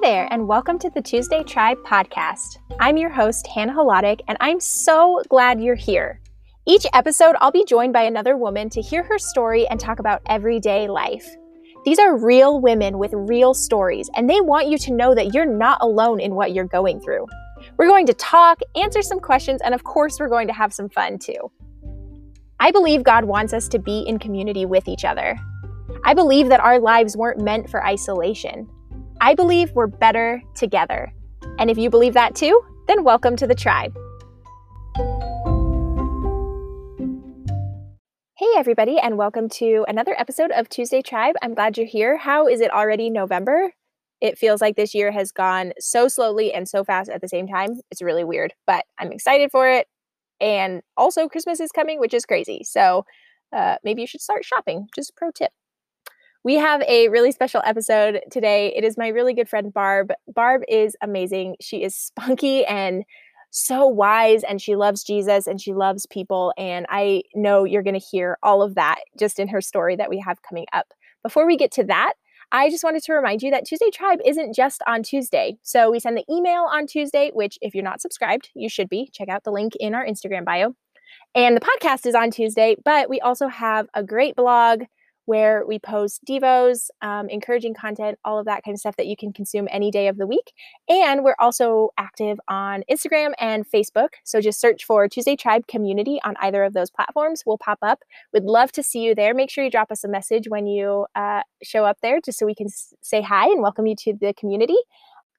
there, and welcome to the Tuesday Tribe podcast. I'm your host, Hannah Holodic, and I'm so glad you're here. Each episode, I'll be joined by another woman to hear her story and talk about everyday life. These are real women with real stories, and they want you to know that you're not alone in what you're going through. We're going to talk, answer some questions, and of course, we're going to have some fun too. I believe God wants us to be in community with each other. I believe that our lives weren't meant for isolation. I believe we're better together. And if you believe that too, then welcome to the tribe. Hey, everybody, and welcome to another episode of Tuesday Tribe. I'm glad you're here. How is it already November? It feels like this year has gone so slowly and so fast at the same time. It's really weird, but I'm excited for it. And also, Christmas is coming, which is crazy. So uh, maybe you should start shopping. Just a pro tip. We have a really special episode today. It is my really good friend Barb. Barb is amazing. She is spunky and so wise and she loves Jesus and she loves people. And I know you're going to hear all of that just in her story that we have coming up. Before we get to that, I just wanted to remind you that Tuesday Tribe isn't just on Tuesday. So we send the email on Tuesday, which, if you're not subscribed, you should be. Check out the link in our Instagram bio. And the podcast is on Tuesday, but we also have a great blog where we post devos, um, encouraging content, all of that kind of stuff that you can consume any day of the week. And we're also active on Instagram and Facebook. So just search for Tuesday Tribe Community on either of those platforms. We'll pop up. We'd love to see you there. Make sure you drop us a message when you uh, show up there, just so we can s- say hi and welcome you to the community.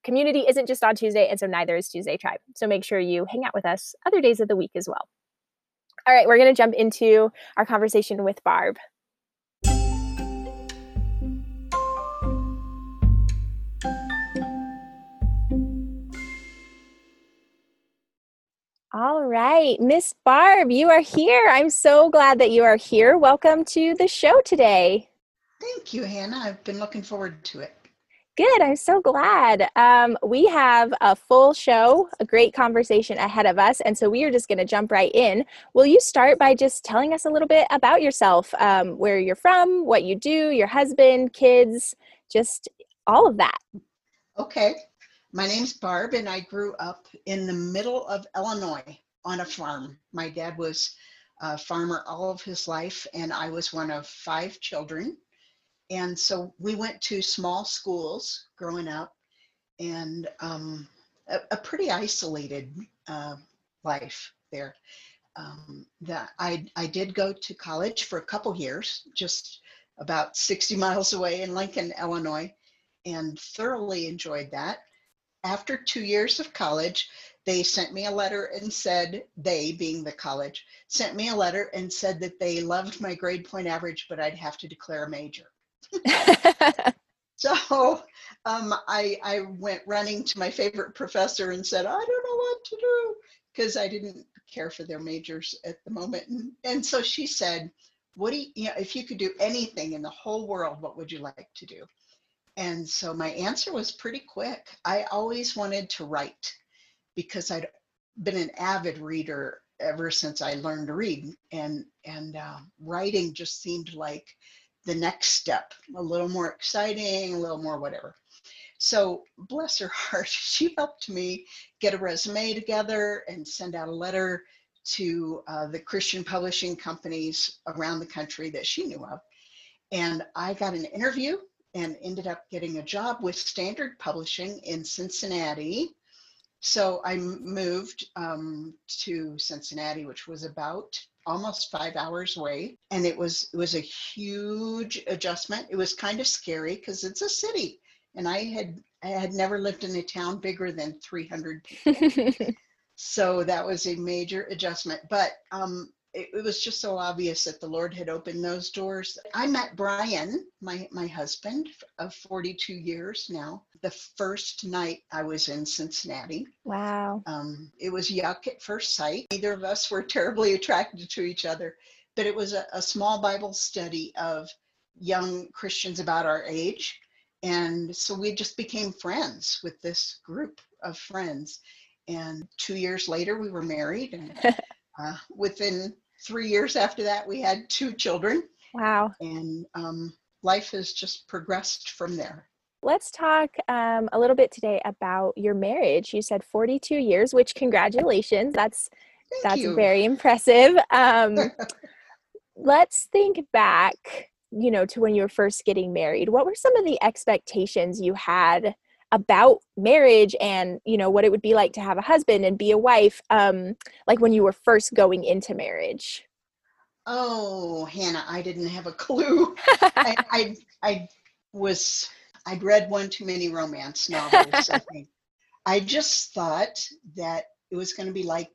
Community isn't just on Tuesday, and so neither is Tuesday Tribe. So make sure you hang out with us other days of the week as well. All right, we're going to jump into our conversation with Barb. All right, Miss Barb, you are here. I'm so glad that you are here. Welcome to the show today. Thank you, Hannah. I've been looking forward to it. Good. I'm so glad. Um, we have a full show, a great conversation ahead of us. And so we are just going to jump right in. Will you start by just telling us a little bit about yourself, um, where you're from, what you do, your husband, kids, just all of that? Okay. My name's Barb, and I grew up in the middle of Illinois on a farm. My dad was a farmer all of his life, and I was one of five children. And so we went to small schools growing up and um, a, a, pretty isolated uh, life there. Um, that I, I did go to college for a couple years, just about 60 miles away in Lincoln, Illinois, and thoroughly enjoyed that after two years of college, they sent me a letter and said, they being the college, sent me a letter and said that they loved my grade point average, but I'd have to declare a major. so um, I, I went running to my favorite professor and said, I don't know what to do because I didn't care for their majors at the moment. And, and so she said, what do you, you know, if you could do anything in the whole world, what would you like to do? And so my answer was pretty quick. I always wanted to write because I'd been an avid reader ever since I learned to read, and and uh, writing just seemed like the next step, a little more exciting, a little more whatever. So bless her heart, she helped me get a resume together and send out a letter to uh, the Christian publishing companies around the country that she knew of. And I got an interview and ended up getting a job with Standard Publishing in Cincinnati. So I moved um, to Cincinnati, which was about almost five hours away, and it was it was a huge adjustment. It was kind of scary because it's a city, and I had I had never lived in a town bigger than 300 people. so that was a major adjustment. But um, it, it, was just so obvious that the Lord had opened those doors. I met Brian, my, my husband of 42 years now, the first night I was in Cincinnati. Wow. Um, it was yuck at first sight. Neither of us were terribly attracted to each other, but it was a, a small Bible study of young Christians about our age. And so we just became friends with this group of friends. And two years later, we were married. And uh, within three years after that, we had two children. Wow. And um, life has just progressed from there. Let's talk um, a little bit today about your marriage. You said 42 years, which congratulations. That's Thank that's you. very impressive. Um, let's think back, you know, to when you were first getting married. What were some of the expectations you had about marriage and, you know, what it would be like to have a husband and be a wife um like when you were first going into marriage? Oh, Hannah, I didn't have a clue. I, I, I was, I'd read one too many romance novels, I think. I just thought that it was going to be like,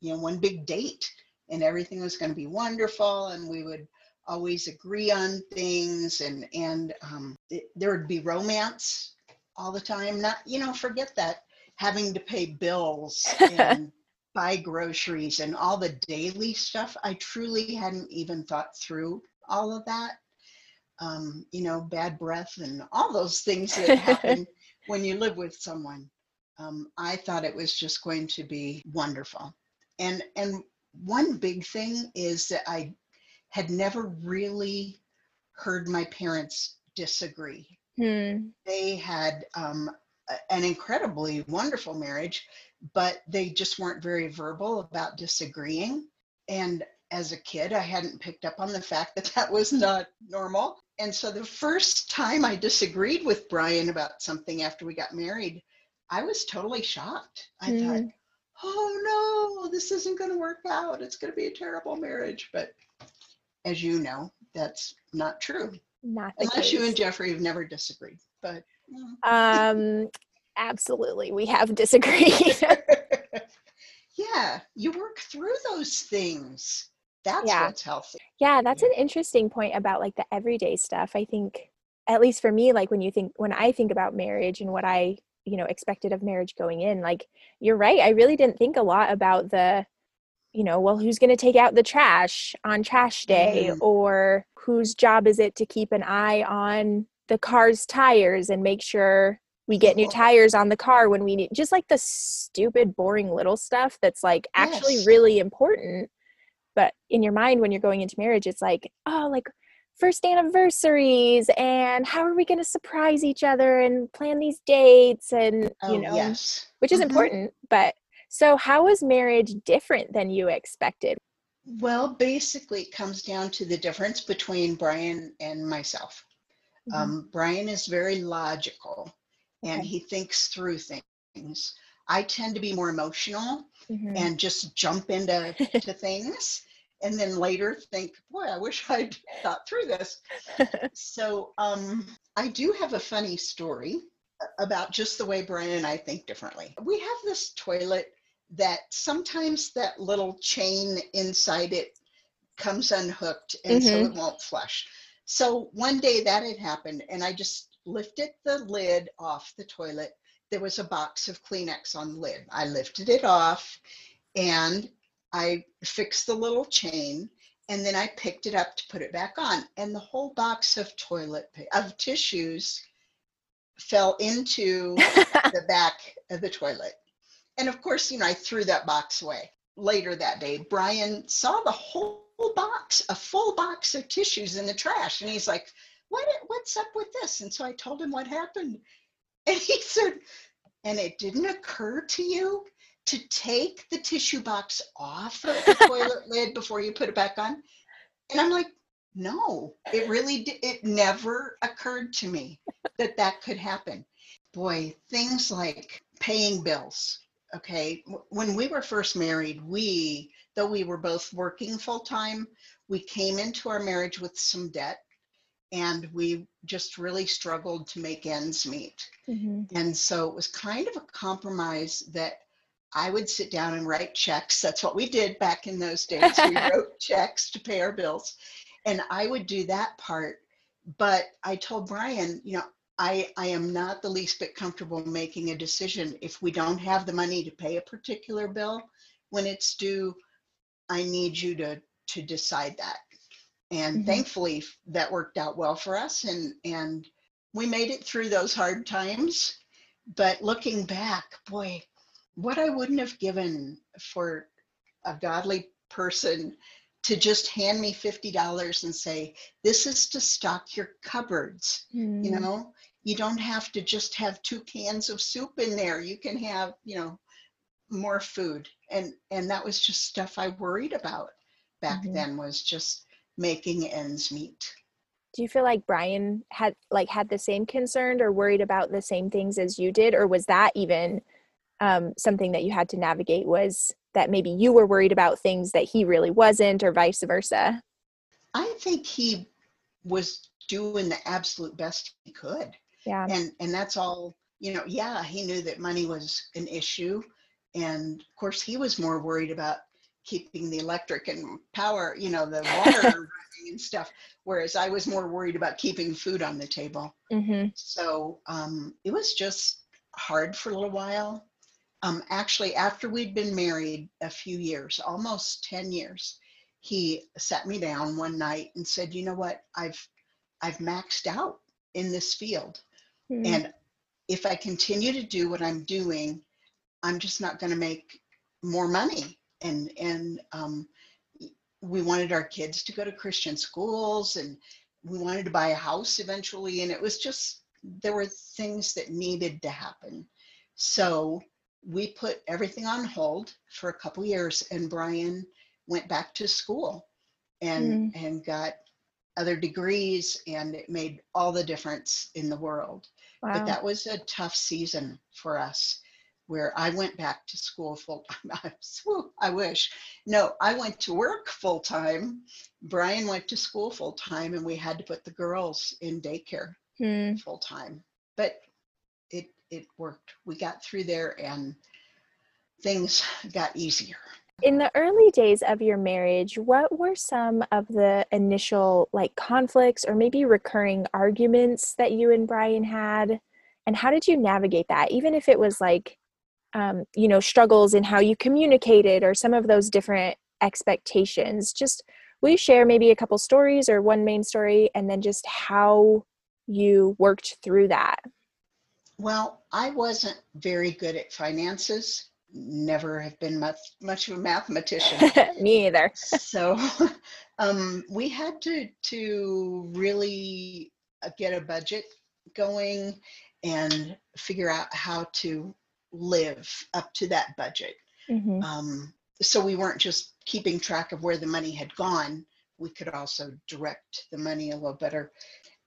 you know, one big date and everything was going to be wonderful and we would always agree on things and, and um, it, there would be romance all the time. Not, you know, forget that having to pay bills and buy groceries and all the daily stuff. I truly hadn't even thought through all of that. Um, you know, bad breath and all those things that happen when you live with someone. Um, I thought it was just going to be wonderful. And and one big thing is that I had never really heard my parents disagree Hmm. they had um, an incredibly wonderful marriage, but they just weren't very verbal about disagreeing. And as a kid, I hadn't picked up on the fact that that was not normal. And so the first time I disagreed with Brian about something after we got married, I was totally shocked. I thought, Hmm. oh no, this isn't going to work out. It's going to be a terrible marriage. But as you know, that's not true. Not the Unless you and Jeffrey have never disagreed. But. Um, absolutely, we have disagreed. yeah, you work through those things. That's Yeah. what's healthy. yeah, that's an interesting point about like the everyday stuff. I think, at least for me, like when you think, when I think about marriage and what I, you know, expected of marriage going in, like you're right. I really didn't think a lot about the, you know, well, who's going to take out the trash on trash day Mhm. or whose job is it to keep an eye on the car's tires and make sure we get new tires on the car when we need just like the stupid boring little stuff that's like actually Yes. really important but in your mind when you're going into marriage it's like oh like first anniversaries and how are we going to surprise each other and plan these dates and Oh, you know yes. which is Mhm. important but so how was marriage different than you expected Well, basically, it comes down to the difference between Brian and myself. Mhm. Um, Brian is very logical and Okay. he thinks through things. I tend to be more emotional Mhm. and just jump into to things and then later think, boy, I wish I'd thought through this. So um, I do have a funny story about just the way Brian and I think differently. We have this toilet that sometimes that little chain inside it comes unhooked and so mm-hmm. it won't flush. So one day that had happened and I just lifted the lid off the toilet. There was a box of Kleenex on the lid. I lifted it off and I fixed the little chain and then I picked it up to put it back on and the whole box of toilet of tissues fell into the back of the toilet. And of course, you know, I threw that box away. Later that day, Brian saw the whole box, a full box of tissues in the trash. And he's like, what, what's up with this? And so I told him what happened. And he said, and it didn't occur to you to take the tissue box off of the toilet lid before you put it back on? And I'm like, no, it really, di- it never occurred to me that that could happen. Boy, things like paying bills. Okay. When we were first married, we, though we were both working full time, we came into our marriage with some debt and we just really struggled to make ends meet. Mhm. And so it was kind of a compromise that I would sit down and write checks. That's what we did back in those days. We wrote checks to pay our bills. And I would do that part. But I told Brian, you know, I, I am not the least bit comfortable making a decision if we don't have the money to pay a particular bill when it's due. I need you to to decide that. And Mhm. thankfully that worked out well for us and and we made it through those hard times. But looking back, boy, what I wouldn't have given for a godly person to just hand me $50 and say, this is to stock your cupboards. You Mm. know, you don't have to just have two cans of soup in there. You can have, you know, more food. And and that was just stuff I worried about back Mhm. then was just making ends meet. Do you feel like Brian had like had the same concern or worried about the same things as you did, or was that even um, something that you had to navigate? Was that maybe you were worried about things that he really wasn't, or vice versa? I think he was doing the absolute best he could. Yeah. and and that's all you know yeah he knew that money was an issue and of course he was more worried about keeping the electric and power you know the water running and stuff whereas i was more worried about keeping food on the table Mm-hmm. so um, it was just hard for a little while um, actually after we'd been married a few years almost 10 years he sat me down one night and said you know what i've i've maxed out in this field Mm-hmm. and if I continue to do what I'm doing, I'm just not going to make more money. And and um, we wanted our kids to go to Christian schools, and we wanted to buy a house eventually. And it was just there were things that needed to happen. So we put everything on hold for a couple years, and Brian went back to school and and got other degrees, and it made all the difference in the world wow. but that was a tough season for us where I went back to school full time. I wish. No, I went to work full time. Brian went to school full time, and we had to put the girls in daycare Hmm. full time. But it worked. We got through there, and things got easier. In the early days of your marriage, what were some of the initial like conflicts or maybe recurring arguments that you and Brian had? And how did you navigate that? Even if it was like, um, you know, struggles in how you communicated or some of those different expectations. Just will you share maybe a couple stories or one main story and then just how you worked through that? Well, I wasn't very good at finances. Never have been much much of a mathematician. Me either. so um, we had to to really uh, get a budget going and figure out how to live up to that budget hmm um, so we weren't just keeping track of where the money had gone we could also direct the money a little better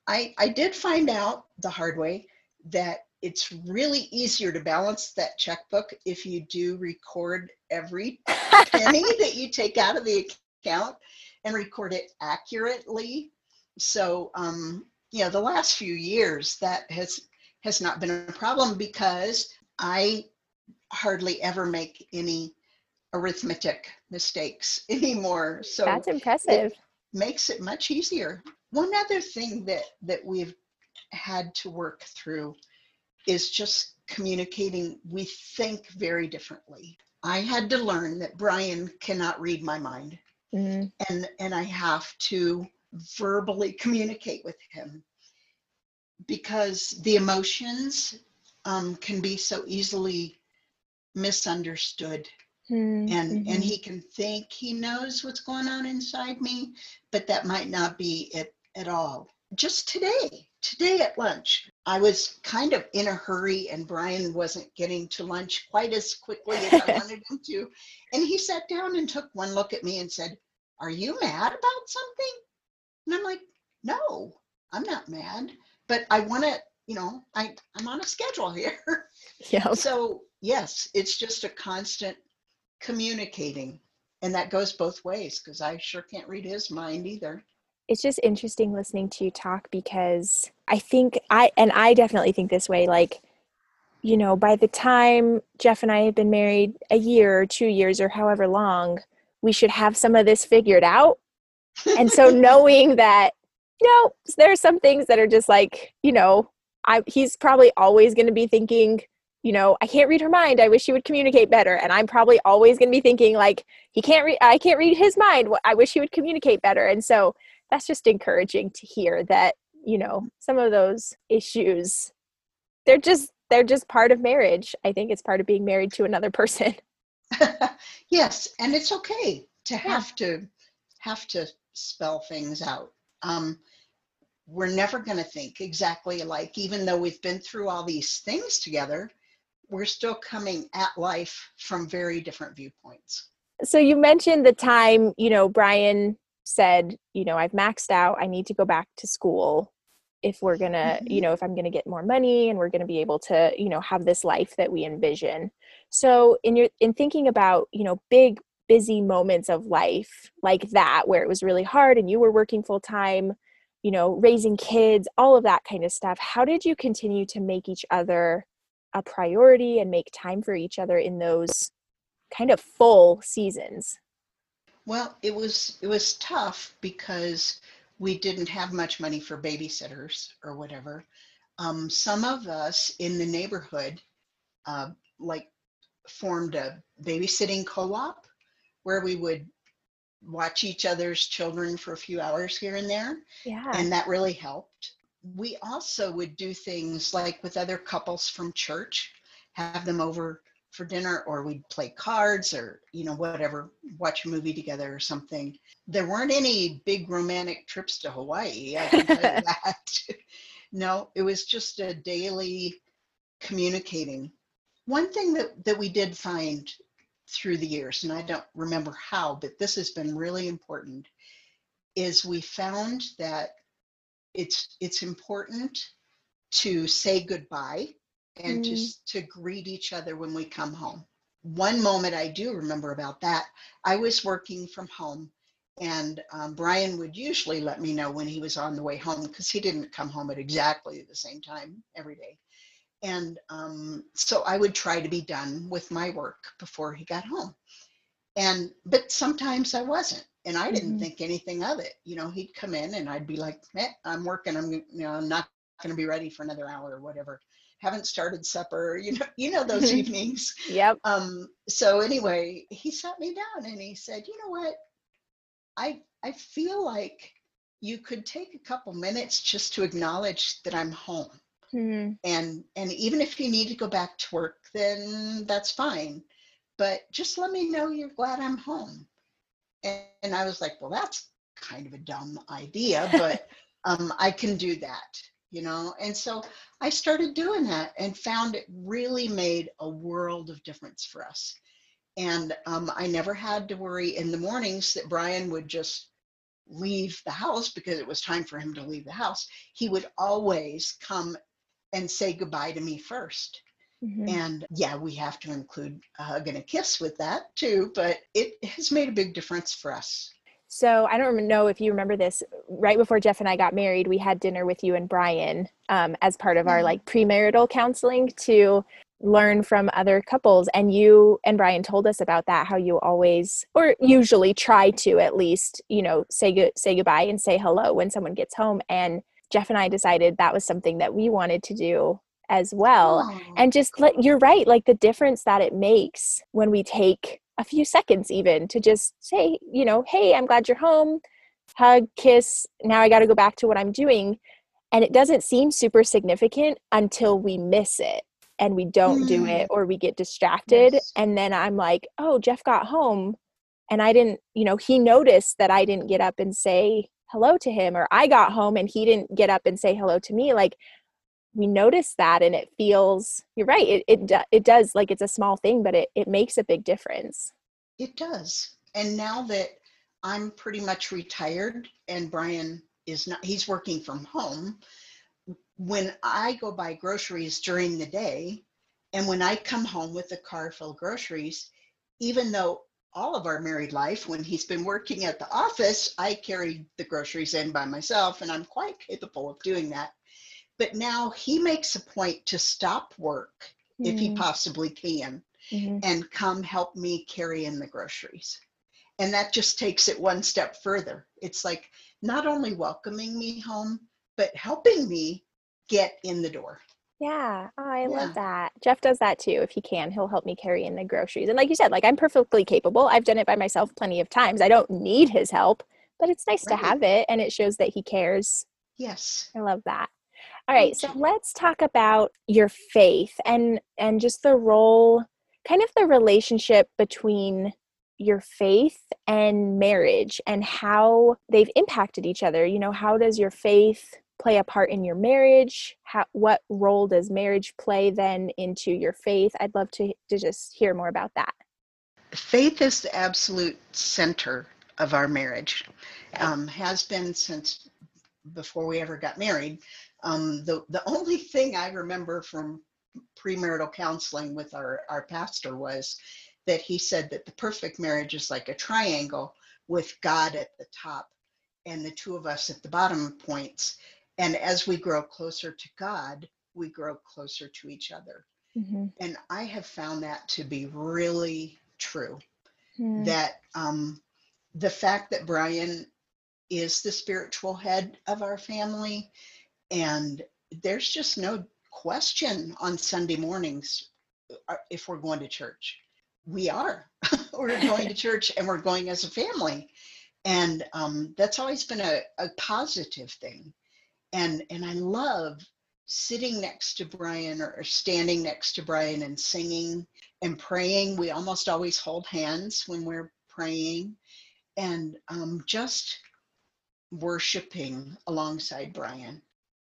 i i did find out the hard way that it's really easier to balance that checkbook if you do record every penny that you take out of the account and record it accurately. So, um, you know, the last few years that has has not been a problem because I hardly ever make any arithmetic mistakes anymore. So That's impressive. makes it much easier. One other thing that that we've had to work through is just communicating. We think very differently. I had to learn that Brian cannot read my mind. Mm, and and I have to verbally communicate with him because the emotions um, can be so easily misunderstood. Mm, and and he can think he knows what's going on inside me but that might not be it at all. Just today today at lunch i was kind of in a hurry and brian wasn't getting to lunch quite as quickly as i wanted him to. And he sat down and took one look at me and said are you mad about something? And i'm like no i'm not mad but i want to you know i i'm on a schedule here. Yep. so yes it's just a constant communicating and that goes both ways because i sure can't read his mind either it's just interesting listening to you talk because I think I and I definitely think this way like you know by the time Jeff and I have been married a year or 2 years or however long we should have some of this figured out. And so knowing that you know there are some things that are just like you know I he's probably always going to be thinking you know I can't read her mind. I wish she would communicate better. And I'm probably always going to be thinking like he can't read I can't read his mind. I wish he would communicate better. And so that's just encouraging to hear that you know some of those issues they're just they're just part of marriage. I think it's part of being married to another person. Yes and it's okay to have to have to spell things out. Um, we're never going to think exactly alike, even though we've been through all these things together. We're still coming at life from very different viewpoints. So you mentioned the time, you know, Brian said, you know, I've maxed out. I need to go back to school if we're going to, mm-hmm. you know, if I'm going to get more money and we're going to be able to, you know, have this life that we envision. So in your in thinking about, you know, big busy moments of life like that where it was really hard and you were working full time, you know, raising kids, all of that kind of stuff, how did you continue to make each other a priority and make time for each other in those kind of full seasons? Well, it was it was tough because we didn't have much money for babysitters or whatever. Um, some of us in the neighborhood, uh, like, formed a babysitting co-op where we would watch each other's children for a few hours here and there. Yeah. And that really helped. We also would do things like with other couples from church, have them over for dinner or we'd play cards or you know whatever watch a movie together or something. There weren't any big romantic trips to hawaii i can tell you that. No it was just a daily communicating. One thing that that we did find through the years and i don't remember how but this has been really important is we found that it's it's important to say goodbye and mm. just to greet each other when we come home. One moment I do remember about that, I was working from home and um, Brian would usually let me know when he was on the way home because he didn't come home at exactly the same time every day. And um, so I would try to be done with my work before he got home. And, but sometimes I wasn't and I didn't mm-hmm. think anything of it. You know, he'd come in and I'd be like, eh, I'm working. I'm, you know, I'm not going to be ready for another hour or whatever haven't started supper you know you know those evenings. Yep. Um so anyway he sat me down and he said you know what? I i feel like you could take a couple minutes just to acknowledge that i'm home. Mm-hmm. and and even if you need to go back to work then that's fine. But just let me know you're glad i'm home. And, and i was like well that's kind of a dumb idea but um, i can do that you know? And so i started doing that and found it really made a world of difference for us. And um, i never had to worry in the mornings that brian would just leave the house because it was time for him to leave the house. He would always come and say goodbye to me 1st mm-hmm. and yeah we have to include a hug and a kiss with that too but it has made a big difference for us so I don't know if you remember this. Right before Jeff and I got married, we had dinner with you and Brian um, as part of our mm-hmm. like premarital counseling to learn from other couples. And you and Brian told us about that. How you always, or usually, try to at least, you know, say go- say goodbye and say hello when someone gets home. And Jeff and I decided that was something that we wanted to do as well. Oh, and just let, you're right, like the difference that it makes when we take a few seconds even to just say, you know, hey, I'm glad you're home, hug, kiss. Now I got to go back to what I'm doing. And it doesn't seem super significant until we miss it and we don't mm. do it or we get distracted. Yes. And then I'm like, oh, Jeff got home and I didn't, you know, he noticed that I didn't get up and say hello to him or I got home and he didn't get up and say hello to me. Like, we notice that and it feels you're right it it, it does like it's a small thing but it, it makes a big difference. It does. And now that i'm pretty much retired and brian is not he's working from home when i go buy groceries during the day and when i come home with a car full of groceries even though all of our married life when he's been working at the office i carry the groceries in by myself and i'm quite capable of doing that but now he makes a point to stop work mm. if he mm. possibly can mm-hmm. and come help me carry in the groceries. And that just takes it one step further. It's like not only welcoming me home, but helping me get in the door. Yeah. Oh, I yeah. love that. Jeff does that too. If he can, he'll help me carry in the groceries. And like you said, like I'm perfectly capable. I've done it by myself plenty of times. I don't need his help, but it's nice right. to have it and it shows that he cares. Yes. I love that. All right, so let's talk about your faith and and just the role kind of the relationship between your faith and marriage and how they've impacted each other. You know, how does your faith play a part in your marriage? How, what role does marriage play then into your faith? I'd love to, to just hear more about that. Faith is the absolute center of our marriage, um, has been since before we ever got married. Um, the, the only thing I remember from premarital counseling with our, our pastor was that he said that the perfect marriage is like a triangle with God at the top and the two of us at the bottom points. And as we grow closer to God, we grow closer to each other. Mm-hmm. And I have found that to be really true. Mm. That um, the fact that Brian is the spiritual head of our family, and there's just no question on Sunday mornings uh, if we're going to church. We are. we're going to church and we're going as a family. And um, that's always been a, a positive thing. And, and I love sitting next to Brian or, or standing next to Brian and singing and praying. We almost always hold hands when we're praying and um, just worshiping alongside Brian.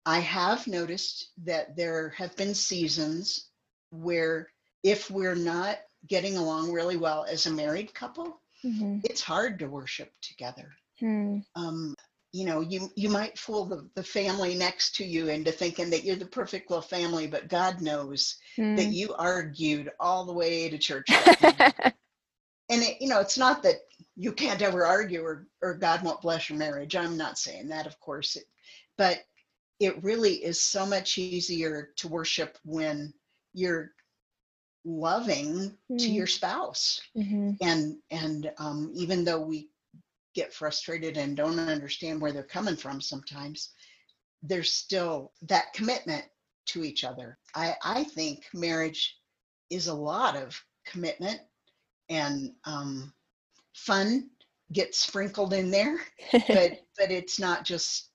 I have noticed that there have been seasons where if we're not getting along really well as a married couple, mm-hmm. it's hard to worship together. Mm. Um, you know, you you might fool the, the family next to you into thinking that you're the perfect little family, but God knows mm. that you argued all the way to church. and it, you know, it's not that you can't ever argue or or God won't bless your marriage. I'm not saying that, of course, it, but it really is so much easier to worship when you're loving mm-hmm. to your spouse mm-hmm. and and um, even though we get frustrated and don't understand where they're coming from sometimes there's still that commitment to each other i i think marriage is a lot of commitment and um, fun gets sprinkled in there but but it's not just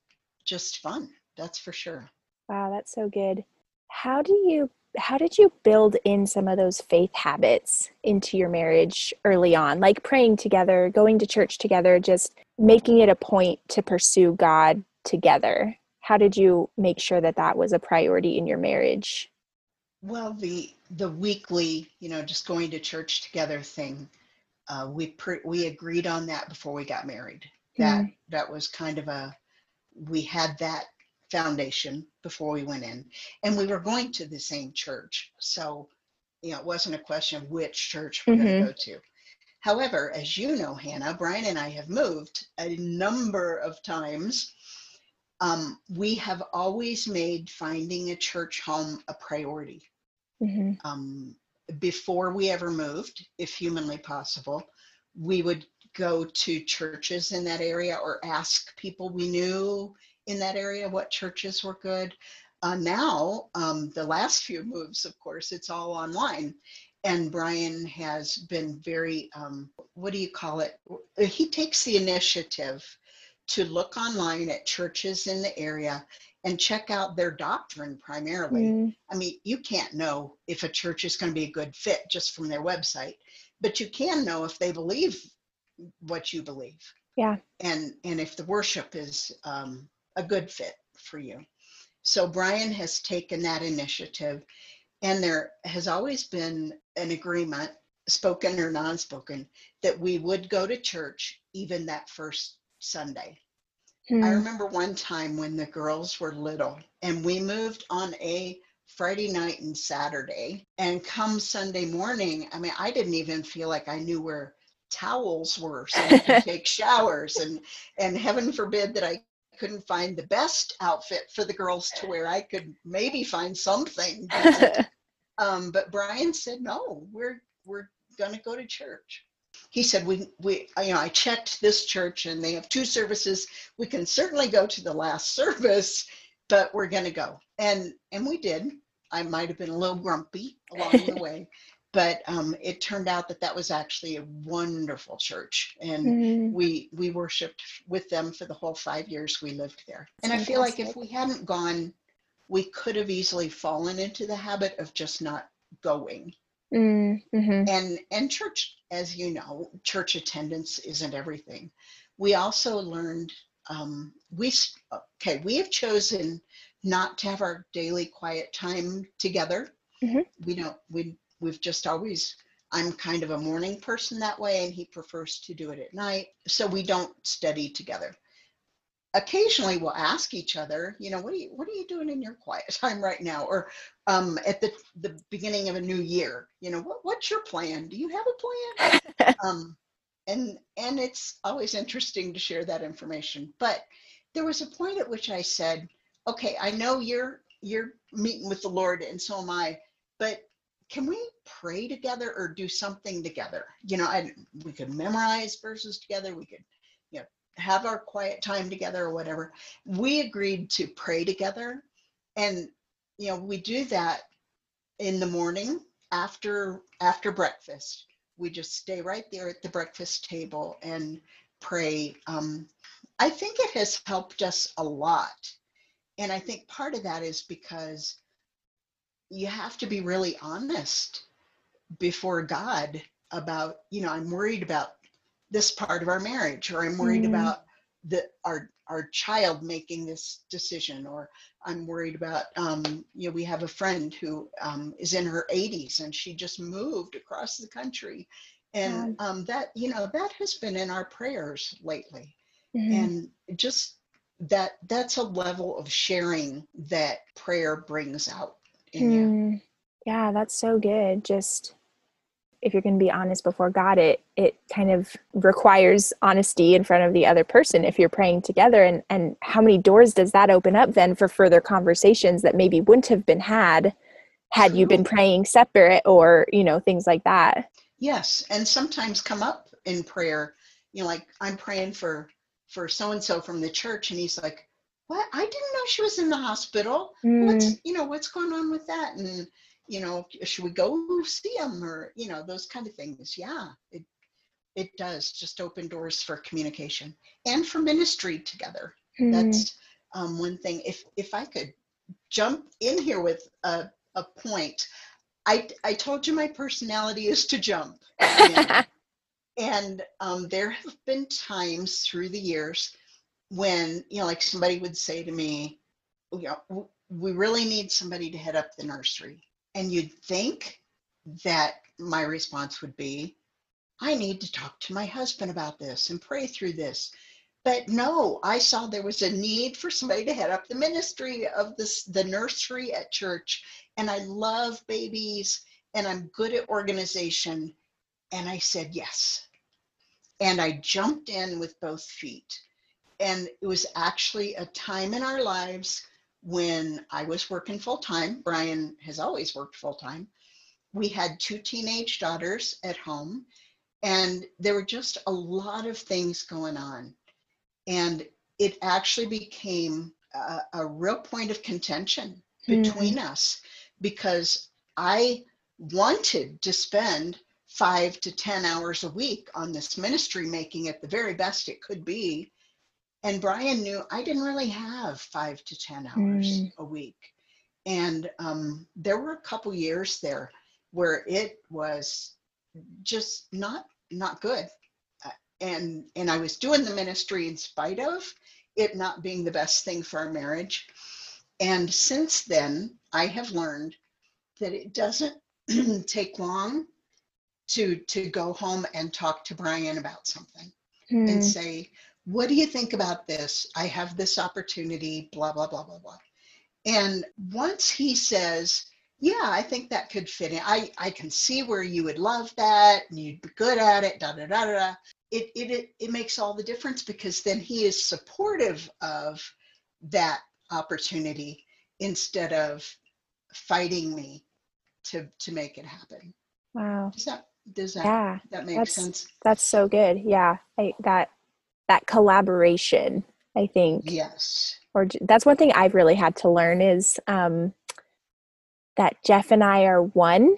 just fun that's for sure. Wow that's so good. How do you how did you build in some of those faith habits into your marriage early on? Like praying together going to church together just making it a point to pursue god together. How did you make sure that that was a priority in your marriage? Well the the weekly you know just going to church together thing uh, we pre- we agreed on that before we got married. That mm. that was kind of a we had that foundation before we went in. And we were going to the same church. So, you know, it wasn't a question of which church we're mm-hmm. going to go to. However, as you know, Hannah, Brian and I have moved a number of times. Um, we have always made finding a church home a priority. Mm-hmm. Um, before we ever moved, if humanly possible, we would go to churches in that area or ask people we knew in that area, what churches were good. Uh, now, um, the last few moves, of course, it's all online. And Brian has been very, um, what do you call it? He takes the initiative to look online at churches in the area and check out their doctrine primarily. Mm. I mean, you can't know if a church is going to be a good fit just from their website, but you can know if they believe what you believe. Yeah. And and if the worship is um, a good fit for you. So Brian has taken that initiative, and there has always been an agreement, spoken or non spoken, that we would go to church even that first Sunday. Hmm. I remember one time when the girls were little and we moved on a Friday night and Saturday. And come Sunday morning, I mean, I didn't even feel like I knew where towels were so I could take showers and and heaven forbid that I couldn't find the best outfit for the girls to wear. I could maybe find something. um, but Brian said, no, we're we're gonna go to church. He said, we we you know, I checked this church and they have two services. We can certainly go to the last service, but we're gonna go. And and we did. I might have been a little grumpy along the way, but um, it turned out that that was actually a wonderful church and mm. we we worshiped with them for the whole five years we lived there and Fantastic. i feel like if we hadn't gone we could have easily fallen into the habit of just not going mm, mm-hmm. and and church as you know church attendance isn't everything we also learned um, we okay we have chosen not to have our daily quiet time together Mhm. we don't we we've just always i'm kind of a morning person that way and he prefers to do it at night so we don't study together. Occasionally we'll ask each other you know what are you what are you doing in your quiet time right now? or um, at the the beginning of a new year you know what, what's your plan? Do you have a plan? Um, and and it's always interesting to share that information but there was a point at which i said okay i know you're you're meeting with the lord and so am i but can we pray together or do something together? You know I, we could memorize verses together we could you know have our quiet time together or whatever. We agreed to pray together and you know we do that in the morning after after breakfast. We just stay right there at the breakfast table and pray. Um, i think it has helped us a lot and i think part of that is because you have to be really honest before god about you know i'm worried about this part of our marriage or i'm worried Mm. about the our our child making this decision or i'm worried about um, you know we have a friend who um, is in her 80s and she just moved across the country and um, that you know that has been in our prayers lately Mhm. and just that that's a level of sharing that prayer brings out in you Mm, yeah, that's so good. Just if you're going to be honest before God, it it kind of requires honesty in front of the other person if you're praying together. And and how many doors does that open up then for further conversations that maybe wouldn't have been had had you been praying separate or you know things like that. yes and sometimes come up in prayer you know like i'm praying for for so and so from the church and he's like what? I didn't know she was in the hospital. Mm, what's you know what's going on with that? And you know should we go see him or you know those kind of things? Yeah it it does just open doors for communication and for ministry together. Mm, that's um, one thing. If if i could jump in here with a, a point i i told you my personality is to jump. And, and um, there have been times through the years when you know like somebody would say to me you know we really need somebody to head up the nursery. And you'd think that my response would be i need to talk to my husband about this and pray through this. But no i saw there was a need for somebody to head up the ministry of this the nursery at church. And i love babies and i'm good at organization. And i said yes. And i jumped in with both feet and it was actually a time in our lives when I was working full time. Brian has always worked full time. We had two teenage daughters at home, and there were just a lot of things going on. And it actually became a, a real point of contention between mm-hmm. us because I wanted to spend five to 10 hours a week on this ministry, making it the very best it could be and Brian knew I didn't really have five to 10 hours Mm. a week. And um, there were a couple years there where it was just not not good. Uh, And and I was doing the ministry in spite of it not being the best thing for our marriage. And since then, I have learned that it doesn't take long to to go home and talk to Brian about something and mm, say, What do you think about this? I have this opportunity, blah, blah, blah, blah, blah. And once he says, Yeah, I think that could fit in, I, I can see where you would love that and you'd be good at it, da da da da. da," It, it, it, it makes all the difference because then he is supportive of that opportunity instead of fighting me to to make it happen. wow. Does that does that Yeah. that make that's- sense? That's so good. Yeah. I, that that collaboration, I think. Yes. or that's one thing I've really had to learn is um, that Jeff and I are one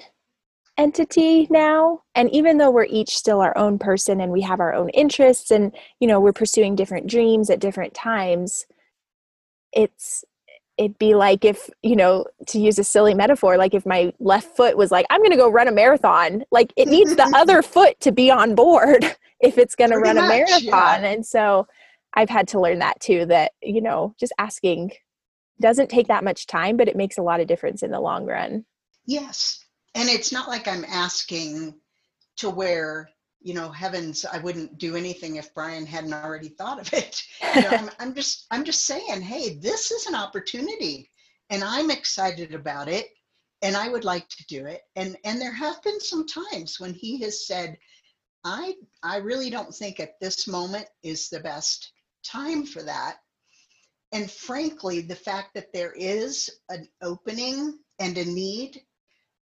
entity now. And even though we're each still our own person and we have our own interests and, you know, we're pursuing different dreams at different times, it's, it'd be like if, you know, to use a silly metaphor, like if my left foot was like, I'm going to go run a marathon, like it needs the other foot to be on board if it's going to run a marathon. yeah. And so, I've had to learn that too that, you know, just asking doesn't take that much time, but it makes a lot of difference in the long run. Yes. And it's not like I'm asking to where, you know, heavens, I wouldn't do anything if Brian hadn't already thought of it. You know, I'm, I'm just I'm just saying, hey, this is an opportunity and I'm excited about it and I would like to do it. And and there have been some times when he has said, I I really don't think at this moment is the best time for that. And frankly, the fact that there is an opening and a need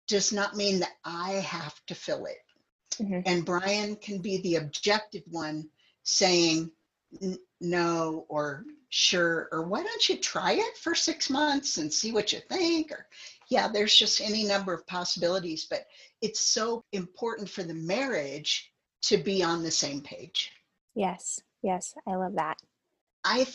does not mean that I have to fill it. Mm-hmm. And Brian can be the objective one saying no or sure or why don't you try it for six months and see what you think or yeah there's just any number of possibilities but it's so important for the marriage to be on the same page yes yes i love that i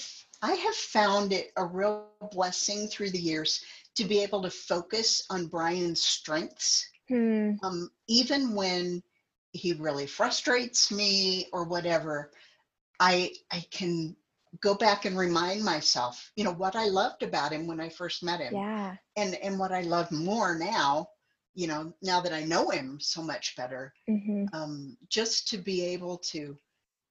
i have found it a real blessing through the years to be able to focus on brian's strengths hmm. um, even when he really frustrates me or whatever i i can go back and remind myself, you know, what I loved about him when I first met him. Yeah. And and what I love more now, you know, now that I know him so much better, mm-hmm. um, just to be able to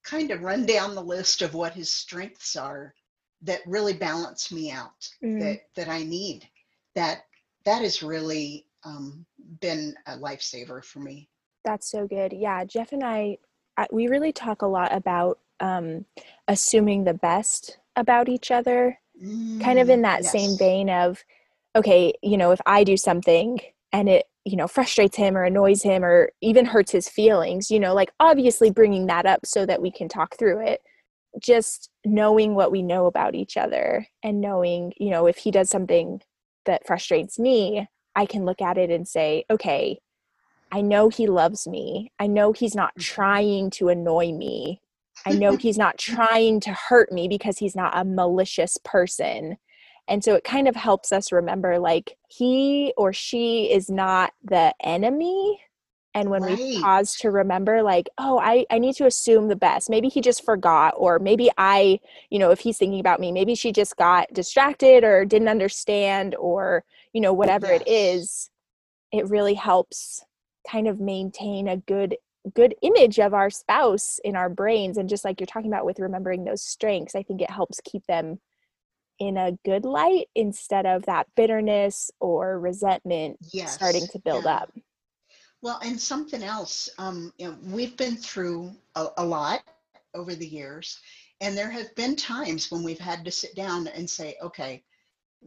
kind of run down the list of what his strengths are that really balance me out, mm-hmm. that that I need. That that has really um, been a lifesaver for me. That's so good. Yeah, Jeff and I, I we really talk a lot about um, assuming the best about each other, mm, kind of in that yes. same vein of, okay, you know, if I do something and it, you know, frustrates him or annoys him or even hurts his feelings, you know, like obviously bringing that up so that we can talk through it. Just knowing what we know about each other and knowing, you know, if he does something that frustrates me, I can look at it and say, okay, I know he loves me. I know he's not mm-hmm. trying to annoy me I know he's not trying to hurt me because he's not a malicious person. And so it kind of helps us remember like he or she is not the enemy. And when right. we pause to remember, like, oh, I, I need to assume the best. Maybe he just forgot, or maybe I, you know, if he's thinking about me, maybe she just got distracted or didn't understand, or, you know, whatever yes. it is, it really helps kind of maintain a good good image of our spouse in our brains and just like you're talking about with remembering those strengths i think it helps keep them in a good light instead of that bitterness or resentment yes. starting to build yeah. up well and something else um, you know, we've been through a, a lot over the years and there have been times when we've had to sit down and say okay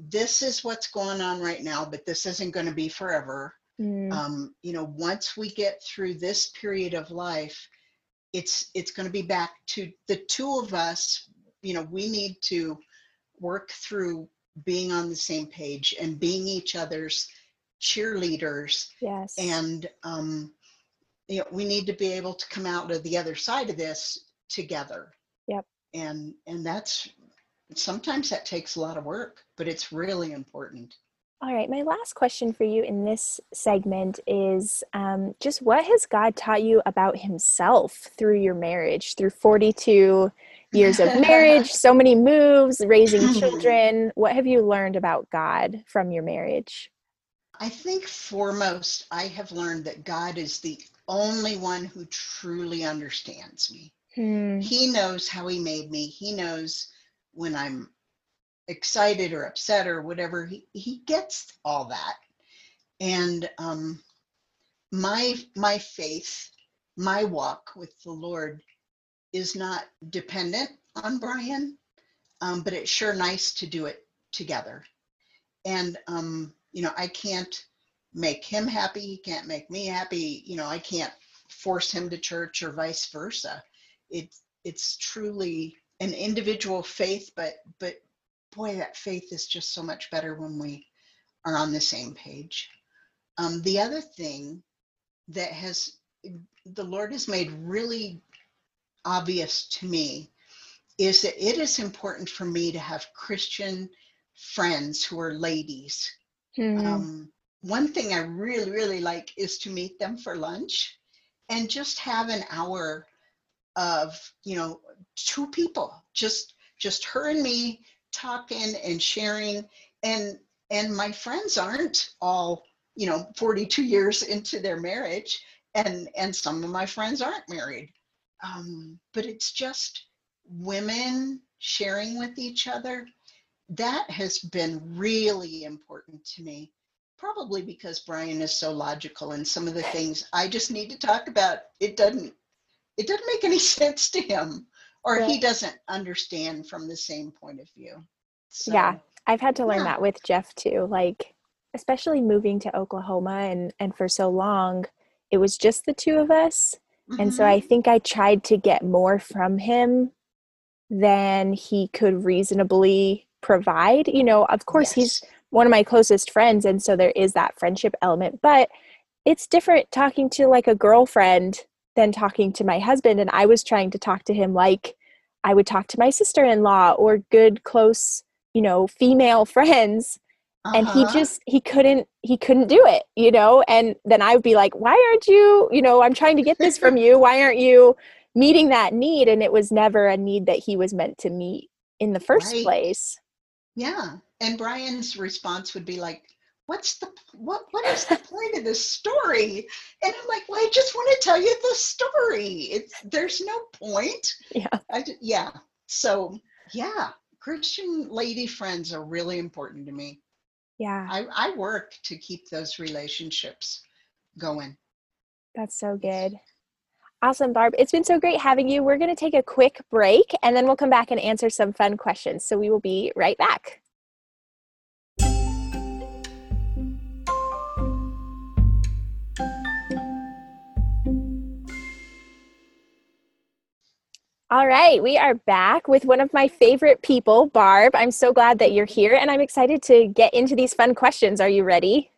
this is what's going on right now but this isn't going to be forever Mm. Um, you know, once we get through this period of life, it's it's going to be back to the two of us. You know, we need to work through being on the same page and being each other's cheerleaders. Yes. And um, you know, we need to be able to come out of the other side of this together. Yep. And and that's sometimes that takes a lot of work, but it's really important. All right, my last question for you in this segment is um, just what has God taught you about Himself through your marriage, through 42 years of marriage, so many moves, raising children? What have you learned about God from your marriage? I think foremost, I have learned that God is the only one who truly understands me. Hmm. He knows how He made me, He knows when I'm excited or upset or whatever he, he gets all that and um, my my faith my walk with the lord is not dependent on brian um, but it's sure nice to do it together and um, you know i can't make him happy he can't make me happy you know i can't force him to church or vice versa it it's truly an individual faith but but boy, that faith is just so much better when we are on the same page. Um, the other thing that has the Lord has made really obvious to me is that it is important for me to have Christian friends who are ladies. Mm-hmm. Um, one thing I really, really like is to meet them for lunch and just have an hour of, you know, two people, just just her and me talking and sharing and and my friends aren't all you know 42 years into their marriage and and some of my friends aren't married um, but it's just women sharing with each other that has been really important to me probably because brian is so logical and some of the things i just need to talk about it doesn't it doesn't make any sense to him or yeah. he doesn't understand from the same point of view so, yeah i've had to learn yeah. that with jeff too like especially moving to oklahoma and and for so long it was just the two of us. And so i mm-hmm. think i tried to get more from him than he could reasonably provide you know of course yes. he's one of my closest friends and so there is that friendship element but it's different talking to like a girlfriend than talking to my husband and i was trying to talk to him like i would talk to my sister-in-law or good close you know female friends uh-huh. and he uh-huh. just he couldn't he couldn't do it you know and then i would be like why aren't you you know i'm trying to get this from you. Why aren't you meeting that need? And it was never a need that he was meant to meet in the first right. place. Yeah and brian's response would be like what's the what what is the point of this story? And i'm like well i just want to tell you the story. It's there's no point. Yeah. I, yeah. So yeah christian lady friends are really important to me yeah i i work to keep those relationships going that's so good Awesome, Barb. It's been so great having you. We're going to take a quick break and then we'll come back and answer some fun questions. So we will be right back. All right, we are back with one of my favorite people, Barb. I'm so glad that you're here and I'm excited to get into these fun questions. Are you ready?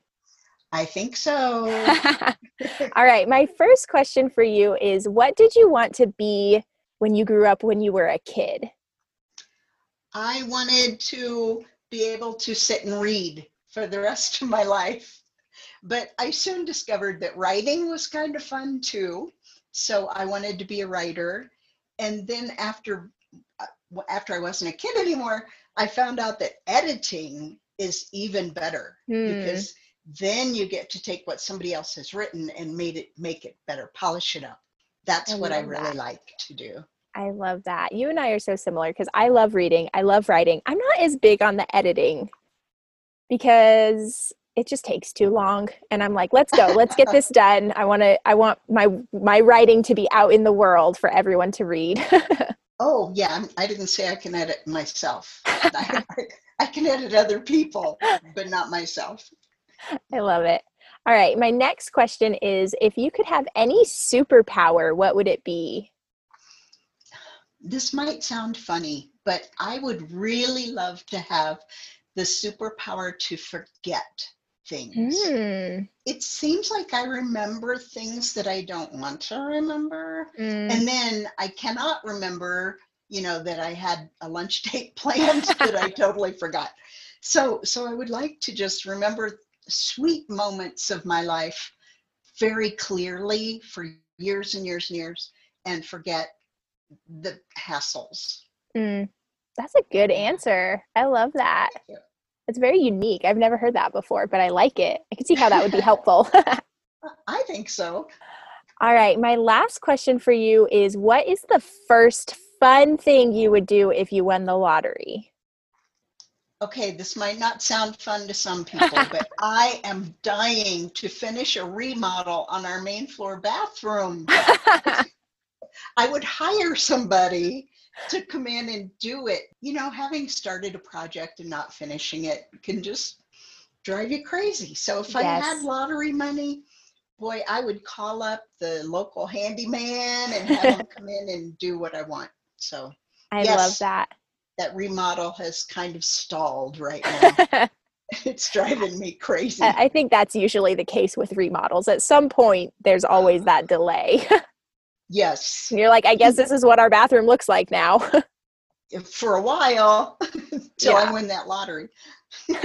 I think so. All right, my first question for you is what did you want to be when you grew up when you were a kid? I wanted to be able to sit and read for the rest of my life. But I soon discovered that writing was kind of fun too. So I wanted to be a writer and then after uh, after I wasn't a kid anymore, I found out that editing is even better mm. because then you get to take what somebody else has written and made it make it better, polish it up. That's I what I really that. like to do. I love that. You and I are so similar because I love reading, I love writing. I'm not as big on the editing because it just takes too long and i'm like let's go let's get this done. I want to i want my my writing to be out in the world for everyone to read. Oh yeah i didn't say i can edit myself. I, I can edit other people but not myself. I love it. All right my next question is if you could have any superpower what would it be? This might sound funny but i would really love to have the superpower to forget things. Mm. It seems like I remember things that I don't want to remember. Mm. And then I cannot remember, you know, that I had a lunch date planned that I totally forgot. So so I would like to just remember sweet moments of my life very clearly for years and years and years and forget the hassles. Mm. That's a good answer. I love that. It's very unique. I've never heard that before, but I like it. I can see how that would be helpful. I think so. All right. My last question for you is what is the first fun thing you would do if you won the lottery? Okay, this might not sound fun to some people, but I am dying to finish a remodel on our main floor bathroom. I would hire somebody to come in and do it. You know, having started a project and not finishing it can just drive you crazy. So if yes. I had lottery money, boy, I would call up the local handyman and have him come in and do what I want. So I yes, love that. That remodel has kind of stalled right now. it's driving me crazy. I think that's usually the case with remodels. At some point, there's always uh-huh. that delay. Yes. And you're like, I guess this is what our bathroom looks like now. For a while, till yeah. I win that lottery.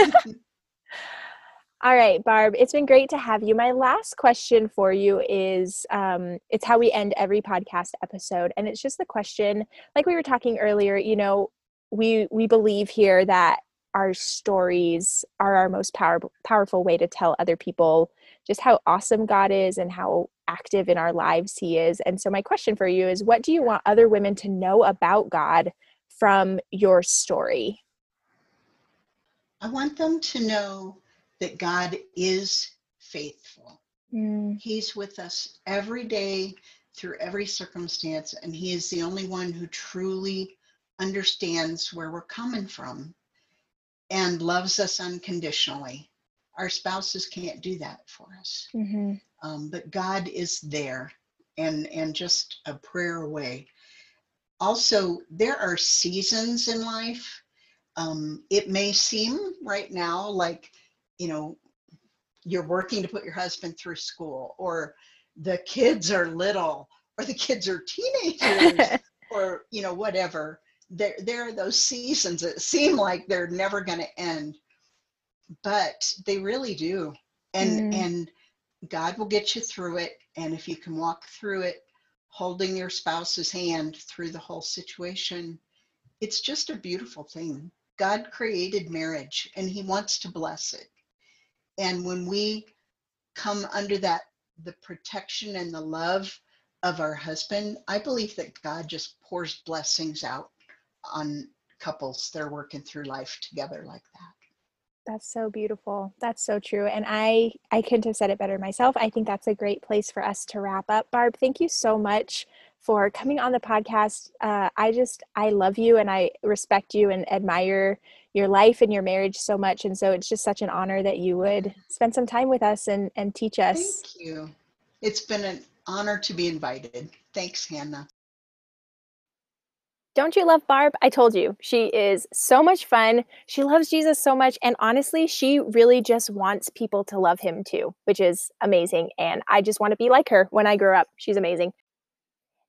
All right, Barb, it's been great to have you. My last question for you is um, it's how we end every podcast episode. And it's just the question, like we were talking earlier, you know, we we believe here that our stories are our most power, powerful way to tell other people just how awesome God is and how active in our lives He is. And so, my question for you is what do you want other women to know about God from your story? I want them to know that God is faithful. Mm. He's with us every day through every circumstance, and He is the only one who truly understands where we're coming from and loves us unconditionally. Our spouses can't do that for us, mm-hmm. um, but God is there and and just a prayer away. Also, there are seasons in life. Um, it may seem right now like you know you're working to put your husband through school or the kids are little or the kids are teenagers or you know whatever there there are those seasons that seem like they're never going to end but they really do and mm. and god will get you through it and if you can walk through it holding your spouse's hand through the whole situation it's just a beautiful thing god created marriage and he wants to bless it and when we come under that, the protection and the love of our husband, I believe that God just pours blessings out on couples that are working through life together like that. That's so beautiful. That's so true. And I I couldn't have said it better myself. I think that's a great place for us to wrap up. Barb, thank you so much for coming on the podcast. Uh, I just I love you and I respect you and admire your life and your marriage so much. And so it's just such an honor that you would spend some time with us and, and teach us. Thank you. It's been an honor to be invited. Thanks, Hannah. Don't you love Barb? I told you, she is so much fun. She loves Jesus so much. And honestly, she really just wants people to love him too, which is amazing. And I just want to be like her when I grow up. She's amazing.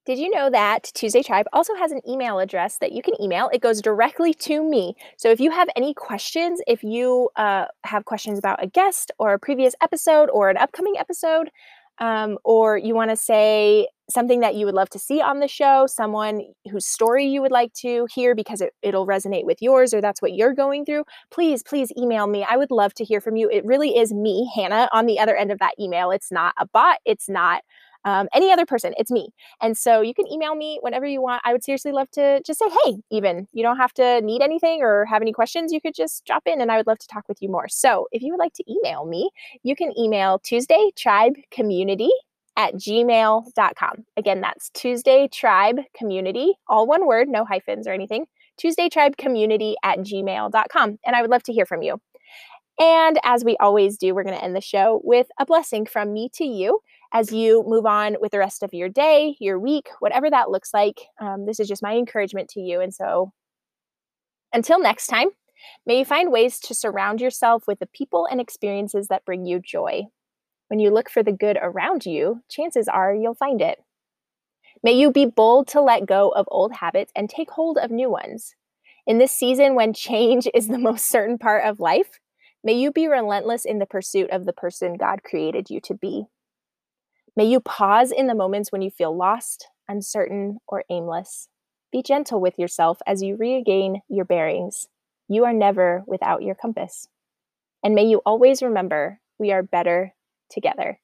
Did you know that Tuesday Tribe also has an email address that you can email? It goes directly to me. So if you have any questions, if you uh, have questions about a guest or a previous episode or an upcoming episode, um, or you want to say something that you would love to see on the show, someone whose story you would like to hear because it, it'll resonate with yours or that's what you're going through, please, please email me. I would love to hear from you. It really is me, Hannah, on the other end of that email. It's not a bot, it's not um, any other person. It's me. And so you can email me whenever you want. I would seriously love to just say, hey, even. You don't have to need anything or have any questions. You could just drop in and I would love to talk with you more. So if you would like to email me, you can email Tuesday Tribe Community at gmail.com. Again, that's Tuesday Tribe Community, all one word, no hyphens or anything. Tuesday Tribe Community at gmail.com. And I would love to hear from you. And as we always do, we're going to end the show with a blessing from me to you as you move on with the rest of your day, your week, whatever that looks like. Um, this is just my encouragement to you. And so until next time, may you find ways to surround yourself with the people and experiences that bring you joy. When you look for the good around you, chances are you'll find it. May you be bold to let go of old habits and take hold of new ones. In this season when change is the most certain part of life, may you be relentless in the pursuit of the person God created you to be. May you pause in the moments when you feel lost, uncertain, or aimless. Be gentle with yourself as you regain your bearings. You are never without your compass. And may you always remember we are better together.